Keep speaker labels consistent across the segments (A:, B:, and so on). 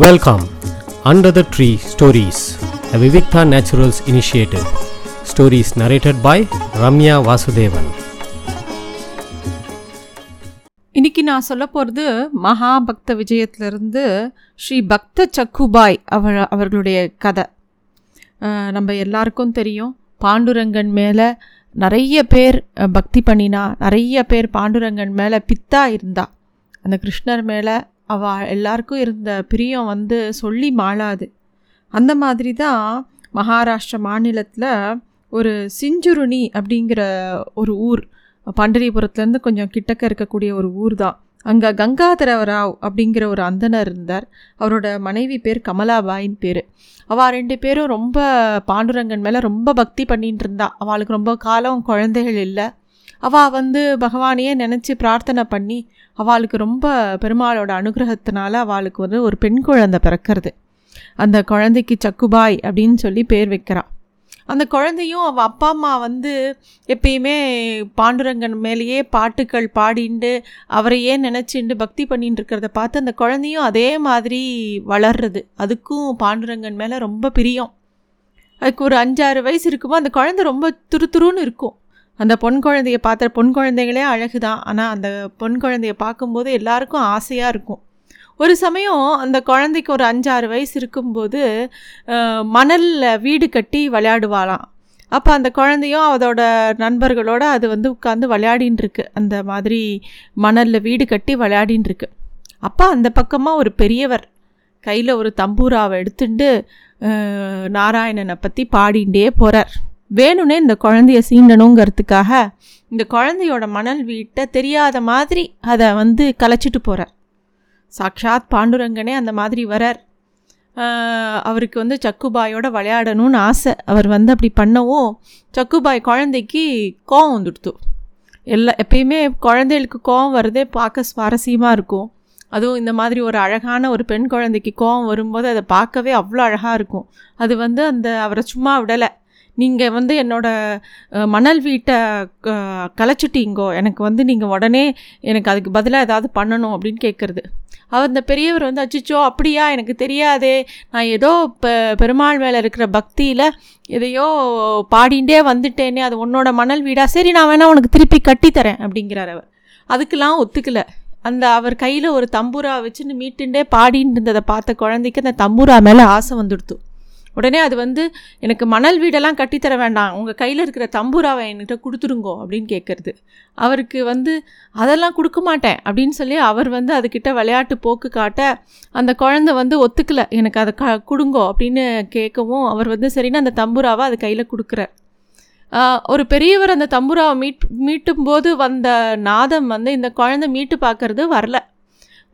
A: Welcome under the tree stories the Vivikta naturals initiative stories narrated by Ramya Vasudevan
B: இன்னைக்கு நான் சொல்ல போகிறது மகாபக்த விஜயத்திலிருந்து ஸ்ரீ பக்த சக்குபாய் அவ அவர்களுடைய கதை. நம்ம எல்லாருக்கும் தெரியும் பாண்டுரங்கன் மேலே நிறைய பேர் பக்தி பண்ணினா நிறைய பேர் பாண்டுரங்கன் மேலே பித்தா இருந்தா. அந்த கிருஷ்ணர் மேலே அவ எல்லாருக்கும் இருந்த பிரியம் வந்து சொல்லி மாளாது. அந்த மாதிரி தான் மகாராஷ்டிர மாநிலத்தில் ஒரு சிஞ்சுருணி அப்படிங்கிற ஒரு ஊர் பண்டரிபுரத்துலேருந்து கொஞ்சம் கிட்டக்க இருக்கக்கூடிய ஒரு ஊர் தான் அங்கே கங்காதர ராவ் அப்படிங்கிற ஒரு அந்தனர் இருந்தார். அவரோட மனைவி பேர் கமலாபாயின் பேர். அவள் ரெண்டு பேரும் ரொம்ப பாண்டுரங்கன் மேலே ரொம்ப பக்தி பண்ணிகிட்டு இருந்தா. அவளுக்கு ரொம்ப காலம் குழந்தைகள் இல்லை. அவள் வந்து பகவானையே நினச்சி பிரார்த்தனை பண்ணி அவளுக்கு ரொம்ப பெருமாளோட அனுகிரகத்தினால அவளுக்கு வந்து ஒரு பெண் குழந்தை பிறக்கிறது. அந்த குழந்தைக்கு சக்குபாய் அப்படின்னு சொல்லி பேர் வைக்கிறாள் அந்த குழந்தையும் அவள் அப்பா அம்மா வந்து எப்பயுமே பாண்டுரங்கன் மேலேயே பாட்டுக்கள் பாடிண்டு அவரையே நினச்சிண்டு பக்தி பண்ணிட்டு இருக்கிறத பார்த்து அந்த குழந்தையும் அதே மாதிரி வளர்றது. அதுக்கும் பாண்டுரங்கன் மேலே ரொம்ப பிரியம். அதுக்கு ஒரு அஞ்சாறு வயசு இருக்குமோ அந்த குழந்தை ரொம்ப துருதுருன்னு இருக்கும். அந்த பொன் குழந்தைய பார்த்த பொன் குழந்தைகளே அழகு தான் ஆனால் அந்த பொன் குழந்தைய பார்க்கும்போது எல்லாருக்கும் ஆசையாக இருக்கும். ஒரு சமயம் அந்த குழந்தைக்கு ஒரு அஞ்சாறு வயசு இருக்கும்போது மணலில் வீடு கட்டி விளையாடுவாளாம். அப்போ அந்த குழந்தையும் அதோட நண்பர்களோடு அது வந்து உட்காந்து விளையாடின்னு இருக்கு. அந்த மாதிரி மணலில் வீடு கட்டி விளையாடின்னு இருக்கு. அப்போ அந்த பக்கமாக ஒரு பெரியவர் கையில் ஒரு தம்பூராவை எடுத்துட்டு நாராயணனை பற்றி பாடிண்டே போகிறார் வேணும்னே இந்த குழந்தைய சீண்டணுங்கிறதுக்காக இந்த குழந்தையோட மணல் வீட்டை தெரியாத மாதிரி அதை வந்து கலைச்சிட்டு போகிறார் சாக்ஷாத் பாண்டுரங்கனே அந்த மாதிரி வரார். அவருக்கு வந்து சக்குபாயோட விளையாடணும்னு ஆசை. அவர் வந்து அப்படி பண்ணவும் சக்குபாய் குழந்தைக்கு கோவம் வந்துடுத்து. எல்லா எப்பயுமே குழந்தைகளுக்கு கோவம் வரதே பார்க்க சுவாரஸ்யமாக இருக்கும். அதுவும் இந்த மாதிரி ஒரு அழகான ஒரு பெண் குழந்தைக்கு கோவம் வரும்போது அதை பார்க்கவே அவ்வளோ அழகாக இருக்கும். அது வந்து அந்த அவரை சும்மா விடலை. நீங்கள் வந்து என்னோடய மணல் வீட்டை க- கலைச்சிட்டீங்கோ எனக்கு வந்து நீங்கள் உடனே எனக்கு அதுக்கு பதிலாக ஏதாவது பண்ணணும் அப்படின்னு கேட்குறது அவர் அந்த பெரியவர் வந்து அச்சிச்சோ அப்படியா எனக்கு தெரியாதே நான் ஏதோ பெ பெருமாள் மேலே இருக்கிற பக்தியில் எதையோ பாடிண்டே வந்துட்டேனே அது உன்னோட மணல் வீடா சரி நான் வேணால் உனக்கு திருப்பி கட்டித்தரேன் அப்படிங்கிறார் அவர். அதுக்கெலாம் ஒத்துக்கலை. அந்த அவர் கையில் ஒரு தம்பூரா வச்சுன்னு மீட்டுண்டே பாடின்னு இருந்ததை பார்த்த குழந்தைக்கு அந்த தம்பூரா மேலே ஆசை வந்துடுத்து. உடனே அது வந்து எனக்கு மணல் வீடெல்லாம் கட்டித்தர வேண்டாம். உங்கள் கையில் இருக்கிற தம்பூராவை என்கிட்ட கொடுத்துருங்கோ அப்படின்னு கேட்குறது அவருக்கு வந்து அதெல்லாம் கொடுக்க மாட்டேன் அப்படின்னு சொல்லி அவர் வந்து அதுக்கிட்ட விளையாட்டு போக்கு காட்ட அந்த குழந்தை வந்து ஒத்துக்கல. எனக்கு அதை க கொடுங்கோ அப்படின்னு கேட்கவும் அவர் வந்து சரின்னு அந்த தம்பூராவை அது கையில் கொடுக்குறார். ஒரு பெரியவர் அந்த தம்பூராவை மீட் மீட்டும் போது வந்த நாதம் வந்து இந்த குழந்தை மீட்டு பார்க்கறது வரல.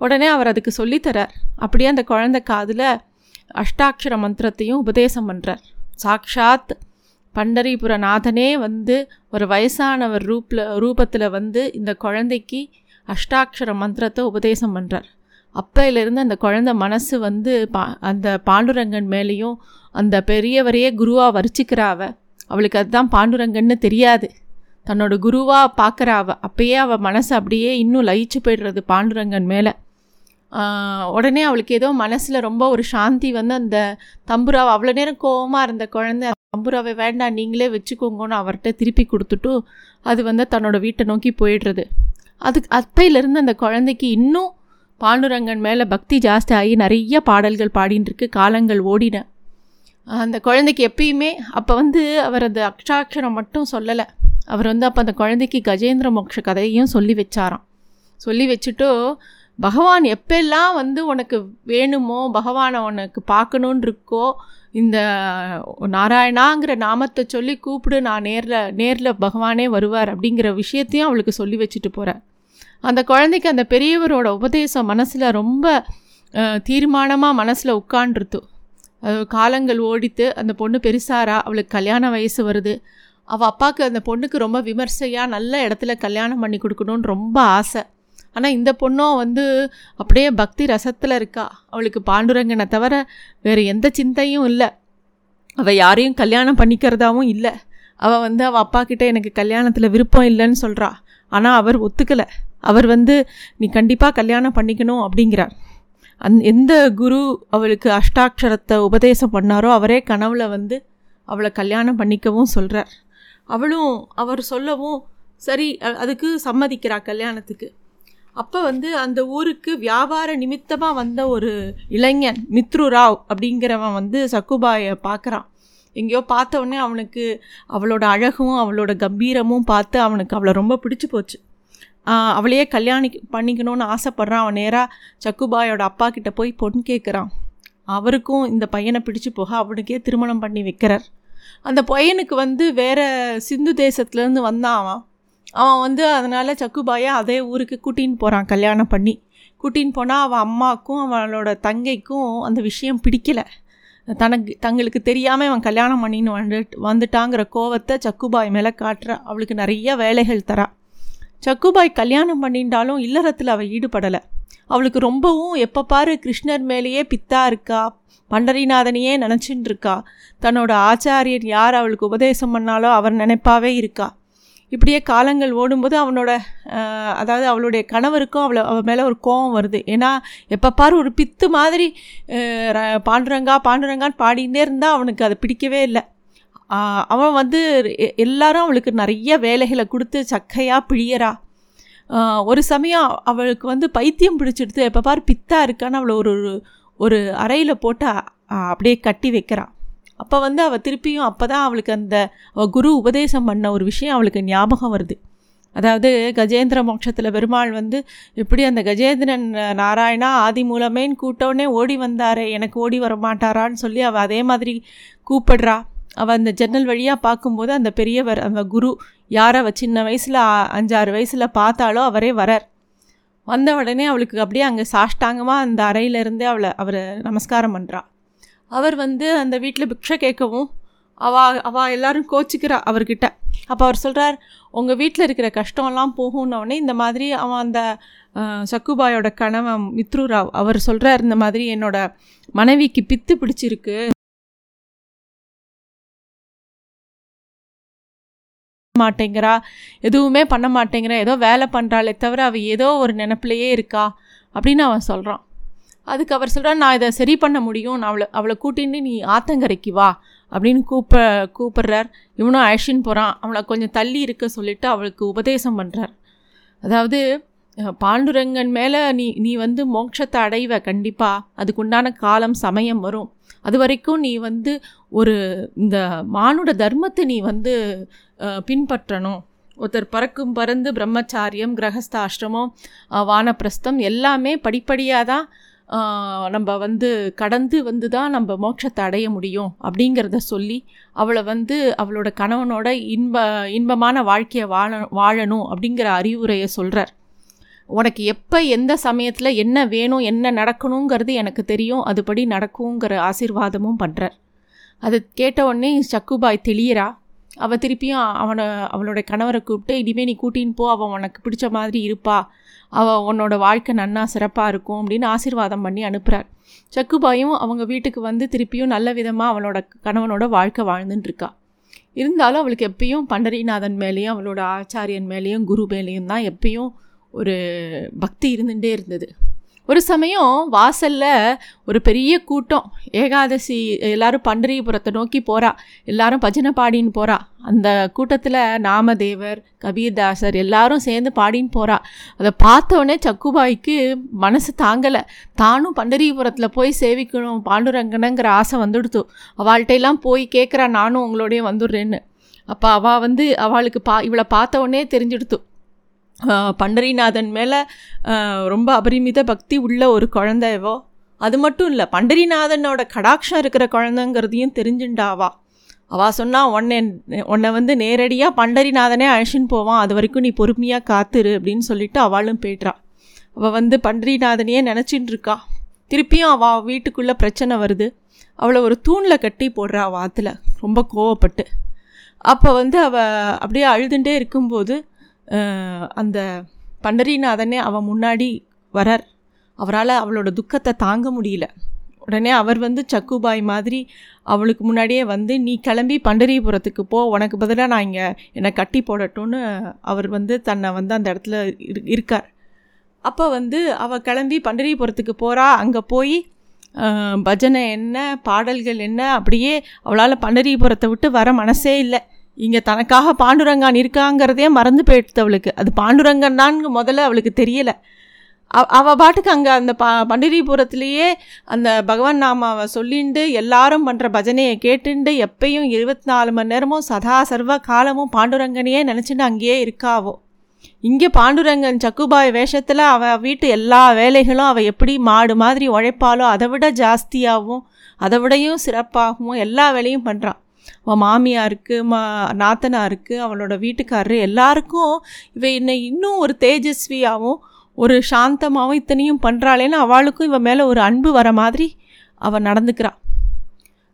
B: உடனே அவர் அதுக்கு சொல்லித்தரார். அப்படியே அந்த குழந்தை காதில் அஷ்டாட்சர மந்திரத்தையும் உபதேசம் பண்ணுறார் சாக்ஷாத் பண்டரிபுர நாதனே வந்து ஒரு வயசானவர் ரூப்பில் ரூபத்தில் வந்து இந்த குழந்தைக்கு அஷ்டாட்சர மந்திரத்தை உபதேசம் பண்ணுறார் அப்பையிலேருந்து அந்த குழந்தை மனசு வந்து பா அந்த பாண்டுரங்கன் மேலேயும் அந்த பெரியவரையே குருவாக வரிச்சிக்கிறாவ அவளுக்கு அதுதான் பாண்டுரங்கன்னு தெரியாது. தன்னோட குருவாக பார்க்குறாவ அப்பயே அவள் மனசு அப்படியே இன்னும் லயிச்சு போயிடுறது பாண்டுரங்கன் மேலே. உடனே அவளுக்கு ஏதோ மனசில் ரொம்ப ஒரு சாந்தி வந்து அந்த தம்புராவை அவ்வளோ நேரம் கோபமாக இருந்த குழந்தை தம்புராவை வேண்டாம் நீங்களே வச்சுக்கோங்கன்னு அவர்கிட்ட திருப்பி கொடுத்துட்டு அது வந்து தன்னோட வீட்டை நோக்கி போயிடுறது. அதுக்கு அப்பையிலேருந்து அந்த குழந்தைக்கு இன்னும் பாண்டுரங்கன் மேலே பக்தி ஜாஸ்தி ஆகி நிறைய பாடல்கள் பாடின்னு இருக்கு காலங்கள் ஓடின. அந்த குழந்தைக்கு எப்பயுமே அப்போ வந்து அவர் அந்த அக்ஷாட்சரம் மட்டும் சொல்லலை. அவர் வந்து அப்போ அந்த குழந்தைக்கு கஜேந்திர மோட்ச கதையும் சொல்லி வச்சாராம். சொல்லி வச்சுட்டு பகவான் எப்பெல்லாம் வந்து உனக்கு வேணுமோ பகவானை உனக்கு பார்க்கணுன்னு இருக்கோ இந்த நாராயணாங்கிற நாமத்தை சொல்லி கூப்பிடு நான் நேரில் நேரில் பகவானே வருவார் அப்படிங்கிற விஷயத்தையும் அவளுக்கு சொல்லி வச்சுட்டு போகிறார் அந்த குழந்தைக்கு அந்த பெரியவரோட உபதேசம் மனசில் ரொம்ப தீர்மானமாக மனசில் உட்காண்டிருத்து காலங்கள் ஓடித்து அந்த பொண்ணு பெருசாரா அவளுக்கு கல்யாண வயசு வருது. அவள் அப்பாவுக்கு அந்த பொண்ணுக்கு ரொம்ப விமர்சையாக நல்ல இடத்துல கல்யாணம் பண்ணி கொடுக்கணுன்னு ரொம்ப ஆசை. ஆனால் இந்த பொண்ணும் வந்து அப்படியே பக்தி ரசத்தில் இருக்கா. அவளுக்கு பாண்டுரங்கனை தவிர வேறு எந்த சிந்தையும் இல்லை. அவள் யாரையும் கல்யாணம் பண்ணிக்கிறதாவும் இல்லை. அவள் வந்து அவள் அப்பா கிட்டே எனக்கு கல்யாணத்தில் விருப்பம் இல்லைன்னு சொல்கிறா ஆனால் அவர் ஒத்துக்கலை. அவர் வந்து நீ கண்டிப்பாக கல்யாணம் பண்ணிக்கணும் அப்படிங்கிறார். அந் எந்த குரு அவளுக்கு அஷ்டாட்சரத்தை உபதேசம் பண்ணாரோ அவரே கனவுல வந்து அவளை கல்யாணம் பண்ணிக்கவும் சொல்கிறார் அவளும் அவர் சொல்லவும் சரி அதுக்கு சம்மதிக்கிறா கல்யாணத்துக்கு. அப்போ வந்து அந்த ஊருக்கு வியாபார நிமித்தமாக வந்த ஒரு இளைஞன் மித்ரு ராவ் அப்படிங்கிறவன் வந்து சக்குபாயை பார்க்குறான். எங்கேயோ பார்த்தவொடனே அவனுக்கு அவளோட அழகும் அவளோட கம்பீரமும் பார்த்து அவனுக்கு அவளை ரொம்ப பிடிச்சி போச்சு. அவளையே கல்யாணி பண்ணிக்கணும்னு ஆசைப்பட்றான். அவன் நேராக சக்குபாயோட அப்பா கிட்ட போய் பொண்ணு கேட்குறான் அவருக்கும் இந்த பையனை பிடிச்சி போக அவனுக்கே திருமணம் பண்ணி வைக்கிறார். அந்த பையனுக்கு வந்து வேற சிந்து தேசத்துலேருந்து வந்தான் அவன். அவன் வந்து அதனால் சக்குபாயை அதே ஊருக்கு கூட்டின்னு போகிறான் கல்யாணம் பண்ணி. கூட்டின்னு போனால் அவன் அம்மாவுக்கும் அவளோட தங்கைக்கும் அந்த விஷயம் பிடிக்கலை. தனக்கு தங்களுக்கு தெரியாமல் அவன் கல்யாணம் பண்ணின்னு வந்து வந்துட்டாங்கிற கோவத்தை சக்குபாய் மேலே காட்டுற. அவளுக்கு நிறைய வேலைகள் தரா. சக்குபாய் கல்யாணம் பண்ணிட்டாலும் இல்லறத்தில் அவள் ஈடுபடலை. அவளுக்கு ரொம்பவும் எப்போ பாரு கிருஷ்ணர் மேலேயே பித்தா இருக்கா பண்டரிநாதனையே நினச்சின்னு இருக்கா. தன்னோட ஆச்சாரியர் யார் அவளுக்கு உபதேசம் பண்ணாலோ அவர் நினைப்பாவே இருக்கா. இப்படியே காலங்கள் ஓடும்போது அவனோட அதாவது அவளுடைய கணவருக்கும் அவளை அவள் மேலே ஒரு கோபம் வருது. ஏன்னா எப்போ பாரு ஒரு பித்து மாதிரி ர- பாண்டுரங்கா பாண்டுரங்கான்னு பாடிட்டே இருந்தால் அவனுக்கு அது பிடிக்கவே இல்லை. அவன் வந்து எல்லாரும் அவளுக்கு நிறைய வேலைகளை கொடுத்து சக்கையாக பிழியறா. ஒரு சமயம் அவளுக்கு வந்து பைத்தியம் பிடிச்சிடுது எப்போ பார் பித்தா இருக்கான்னு அவளை ஒரு ஒரு- ஒரு அறையில் போட்டு அப்படியே கட்டி வைக்கிறான் அப்போ வந்து அவள் திருப்பியும் அப்போ தான் அவளுக்கு அந்த குரு உபதேசம் பண்ண ஒரு விஷயம் அவளுக்கு ஞாபகம் வருது. அதாவது கஜேந்திர மோட்சத்தில் பெருமாள் வந்து எப்படி அந்த கஜேந்திரன் நாராயணா ஆதி மூலமேன்னு கூட்டவுடனே ஓடி வந்தாரே எனக்கு ஓடி வர மாட்டாரான்னு சொல்லி அவள் அதே மாதிரி கூப்பிடுறா. அவள் அந்த ஜன்னல் வழியாக பார்க்கும்போது அந்த பெரியவர் அந்த குரு யாரை அவள் சின்ன வயசில் அஞ்சாறு வயசில் பார்த்தாலோ அவரே வரார். வந்த உடனே அவளுக்கு அப்படியே அங்கே சாஷ்டாங்கமாக அந்த அறையிலேருந்தே அவளை அவரை நமஸ்காரம் பண்ணுறாள் அவர் வந்து அந்த வீட்டில் பிக்ஷை கேட்கவும் அவா அவா எல்லாரும் கோச்சிக்கிறா அவர்கிட்ட. அப்போ அவர் சொல்கிறார் உங்கள் வீட்டில் இருக்கிற கஷ்டம்லாம் போகும்னோடனே இந்த மாதிரி அவன் அந்த சக்குபாயோட கணவன் மித்ரு ராவ் அவர் சொல்கிறார் இந்த மாதிரி என்னோட மனைவிக்கு பித்து பிடிச்சிருக்கு. மாட்டேங்கிறா. எதுவுமே பண்ண மாட்டேங்கிறா. ஏதோ வேலை பண்ணுறாளே தவிர அவள் ஏதோ ஒரு நினப்பிலையே இருக்கா. அப்படின்னு அவன் சொல்கிறான் அதுக்கு அவர் சொல்கிறார் நான் இதை சரி பண்ண முடியும். நான் அவளை அவளை கூட்டின்னு நீ ஆத்தங்கரைக்கு வா. அப்படின்னு கூப்ப கூப்பிட்றார். இவனும் அழைச்சின்னு போகிறான் அவளை கொஞ்சம் தள்ளி இருக்க சொல்லிவிட்டு அவளுக்கு உபதேசம் பண்ணுறார் அதாவது பாண்டுரங்கன் மேலே நீ நீ வந்து மோட்சத்தை அடைவ கண்டிப்பாக அதுக்குண்டான காலம் சமயம் வரும். அது வரைக்கும் நீ வந்து ஒரு இந்த மானுட தர்மத்தை நீ வந்து பின்பற்றணும். ஒருத்தர் பறக்கும் பறந்து பிரம்மச்சாரியம் கிரகஸ்தாசிரமம் வானப்பிரஸ்தம் எல்லாமே படிப்படியாக தான் நம்ம வந்து கடந்து வந்து தான் நம்ம மோட்சத்தை அடைய முடியும் அப்படிங்கிறத சொல்லி அவளை வந்து அவளோட கணவனோட இன்ப இன்பமான வாழ்க்கையை வாழ வாழணும் அப்படிங்கிற அறிவுரையை சொல்கிறார் உனக்கு எப்போ எந்த சமயத்தில் என்ன வேணும் என்ன நடக்கணுங்கிறது எனக்கு தெரியும் அதுபடி நடக்குங்கிற ஆசீர்வாதமும் பண்ணுறார் அது கேட்ட உடனே சக்குபாய் தெளியறா? அவள் திருப்பியும் அவனை அவளோட கணவரை கூப்பிட்டு இனிமேல் நீ கூட்டின்னு போ அவன் உனக்கு பிடிச்ச மாதிரி இருப்பா. அவள் உன்னோட வாழ்க்கை நன்னா சிறப்பாக இருக்கும் அப்படின்னு ஆசீர்வாதம் பண்ணி அனுப்புகிறார் சக்குபாயும் அவங்க வீட்டுக்கு வந்து திருப்பியும் நல்ல விதமாக அவளோட கணவனோட வாழ்க்கை வாழ்ந்துட்டு இருக்கா. இருந்தாலும் அவளுக்கு எப்பயும் பண்டரிநாதன் மேலேயும் அவளோட ஆச்சாரியன் மேலேயும் குரு மேலேயும் தான் எப்பயும் ஒரு பக்தி இருந்துகிட்டே இருந்தது. ஒரு சமயம் வாசலில் ஒரு பெரிய கூட்டம். ஏகாதசி எல்லாரும் பண்டரிபுரத்தை நோக்கி போகிறா எல்லாரும் பஜனை பாடின்னு போகிறா அந்த கூட்டத்தில் நாமதேவர் கபீர்தாசர் எல்லாரும் சேர்ந்து பாடின்னு போகிறா அதை பார்த்தோடனே சக்குபாய்க்கு மனசு தாங்கலை. தானும் பண்டரிபுரத்தில் போய் சேவிக்கணும் பாண்டுரங்கனுங்கிற ஆசை வந்துடுத்து. அவள்கிட்ட எல்லாம் போய் கேட்குறா நானும் உங்களோடய வந்துடுறேன்னு. அப்போ அவள் வந்து அவளுக்கு பா இவளை பார்த்த உடனே தெரிஞ்சிடுத்து. பண்டரிநாதன் மேலே ரொம்ப அபரிமித பக்தி உள்ள ஒரு குழந்தைவோ அது மட்டும் இல்லை பண்டரிநாதனோட கடாட்சம் இருக்கிற குழந்தைங்கிறதையும் தெரிஞ்சுண்டாவா. அவள் சொன்னால் உன்னை உன்னை வந்து நேரடியாக பண்டரிநாதனே அழைச்சின்னு போவான். அது வரைக்கும் நீ பொறுமையாக காத்துரு அப்படின்னு சொல்லிட்டு அவளும் போய்ட்றா அவள் வந்து பண்டரிநாதனையே நினச்சின்னு இருக்கா. திருப்பியும் அவள் வீட்டுக்குள்ளே பிரச்சனை வருது. அவளை ஒரு தூணில் கட்டி போடுறா வாத்தில் ரொம்ப கோவப்பட்டு. அப்போ வந்து அவள் அப்படியே அழுதுண்டே இருக்கும்போது அந்த பண்டரிநாதனே அவன் முன்னாடி வரார். அவரால் அவளோட துக்கத்தை தாங்க முடியல. உடனே அவர் வந்து சக்குபாய் மாதிரி அவளுக்கு முன்னாடியே வந்து நீ கிளம்பி பண்டரிபுரத்துக்கு போ. உனக்கு பதிலாக நான் இங்கே என்னை கட்டி போடட்டும்னு அவர் வந்து தன்னை வந்து அந்த இடத்துல இரு- இருக்கார். அப்போ வந்து அவள் கிளம்பி பண்டரிபுரத்துக்கு போகிறா அங்கே போய் பஜனை என்ன பாடல்கள் என்ன அப்படியே அவளால் பண்டரிபுரத்தை விட்டு வர மனசே இல்லை. இங்கே தனக்காக பாண்டுரங்கான் இருக்காங்கிறதே மறந்து போயிடுது அவளுக்கு. அது பாண்டுரங்கன் தான் முதல்ல அவளுக்கு தெரியலை. அவ- பாட்டுக்கு அங்கே அந்த ப பண்டிரிபுரத்துலேயே அந்த பகவான் நாமாவை சொல்லிண்டு எல்லாரும் பண்ணுற பஜனையை கேட்டுண்டு எப்பயும் இருபத்தி நாலு மணி நேரமும் சதா சர்வ காலமும் பாண்டுரங்கனையே நினச்சிட்டு அங்கேயே இருக்காவோ. இங்கே பாண்டுரங்கன் சக்குபாய் வேஷத்தில் அவள் வீட்டு எல்லா வேலைகளும் அவள் எப்படி மாடு மாதிரி உழைப்பாலோ அதை விட ஜாஸ்தியாகவும் அதை விடையும் சிறப்பாகவும் எல்லா வேலையும் பண்ணுறான் அவன் மாமியாருக்கு மா நாத்தனாருக்கு அவளோட வீட்டுக்காரரு எல்லாருக்கும் இவ என்னை இன்னும் ஒரு தேஜஸ்வியாகவும் ஒரு சாந்தமாகவும் இத்தனையும் பண்ணுறாளேன்னு அவளுக்கும் இவன் மேலே ஒரு அன்பு வர மாதிரி அவள் நடந்துக்கிறாள்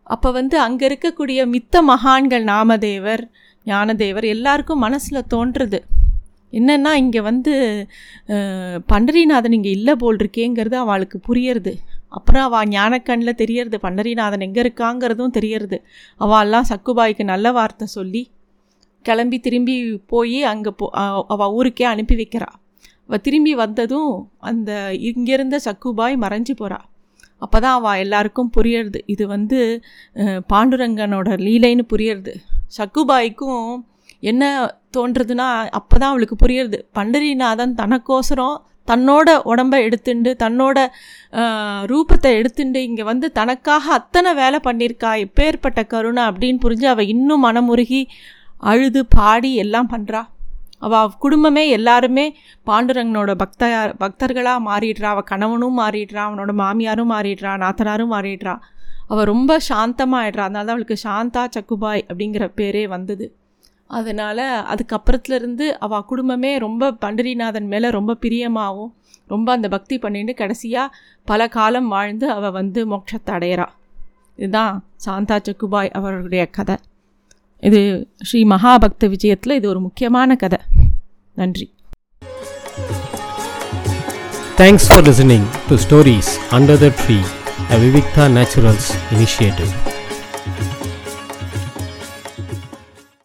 B: அப்போ வந்து அங்கே இருக்கக்கூடிய மித்த மகான்கள் நாமதேவர் ஞானதேவர் எல்லாருக்கும் மனசில் தோன்றுறது. என்னென்னா இங்கே வந்து பண்டரிநாதன் இங்கே இல்லை போல் இருக்கேங்கிறது அவளுக்கு புரியறது. அப்புறம் அவள் ஞானக்கண்ணில் தெரியறது பண்டரிநாதன் எங்கே இருக்காங்கிறதும் தெரியறது. அவள்லாம் சக்குபாய்க்கு நல்ல வார்த்தை சொல்லி கிளம்பி திரும்பி போய் அங்கே போ அவள் ஊருக்கே அனுப்பி வைக்கிறா. அவள் திரும்பி வந்ததும் அந்த இங்கேருந்த சக்குபாய் மறைஞ்சு போகிறா அப்போ தான் அவள் எல்லாருக்கும் புரியறது. இது வந்து பாண்டுரங்கனோட லீலைன்னு புரியறது. சக்குபாய்க்கும் என்ன தோன்றதுன்னா அப்போ தான் அவளுக்கு புரியறது. பண்டரிநாதன் தனக்கோசரம் தன்னோட உடம்பை எடுத்துண்டு தன்னோட ரூபத்தை எடுத்துண்டு இங்கே வந்து தனக்காக அத்தனை வேலை பண்ணியிருக்கா எப்பேற்பட்ட கருணை அப்படின்னு புரிஞ்சு அவள் இன்னும் மனமுருகி அழுது பாடி எல்லாம் பண்ணுறா அவள் குடும்பமே எல்லாருமே பாண்டுரங்கனோட பக்த பக்தர்களாக மாறிடுறா. அவள் கணவனும் மாறிடுறா அவனோட மாமியாரும் மாறிடுறா நாத்தனாரும் மாறிடுறா. அவள் ரொம்ப சாந்தமாக ஆயிடுறா அதனால தான் அவளுக்கு சாந்தா சக்குபாய் அப்படிங்கிற பேரே வந்தது. அதனால் அதுக்கப்புறத்துலேருந்து அவள் குடும்பமே ரொம்ப பண்டரிநாதன் மேலே ரொம்ப பிரியமாகவும் ரொம்ப அந்த பக்தி பண்ணிட்டு கடைசியாக பல காலம் வாழ்ந்து அவள் வந்து மோட்சத்தை அடையிறாள் இதுதான் சாந்தா சக்குபாய் அவர்களுடைய கதை. இது ஸ்ரீ மகாபக்த விஜயத்தில் இது ஒரு முக்கியமான கதை. நன்றி.
A: Thanks for listening to stories under the tree a Vivikta naturals initiative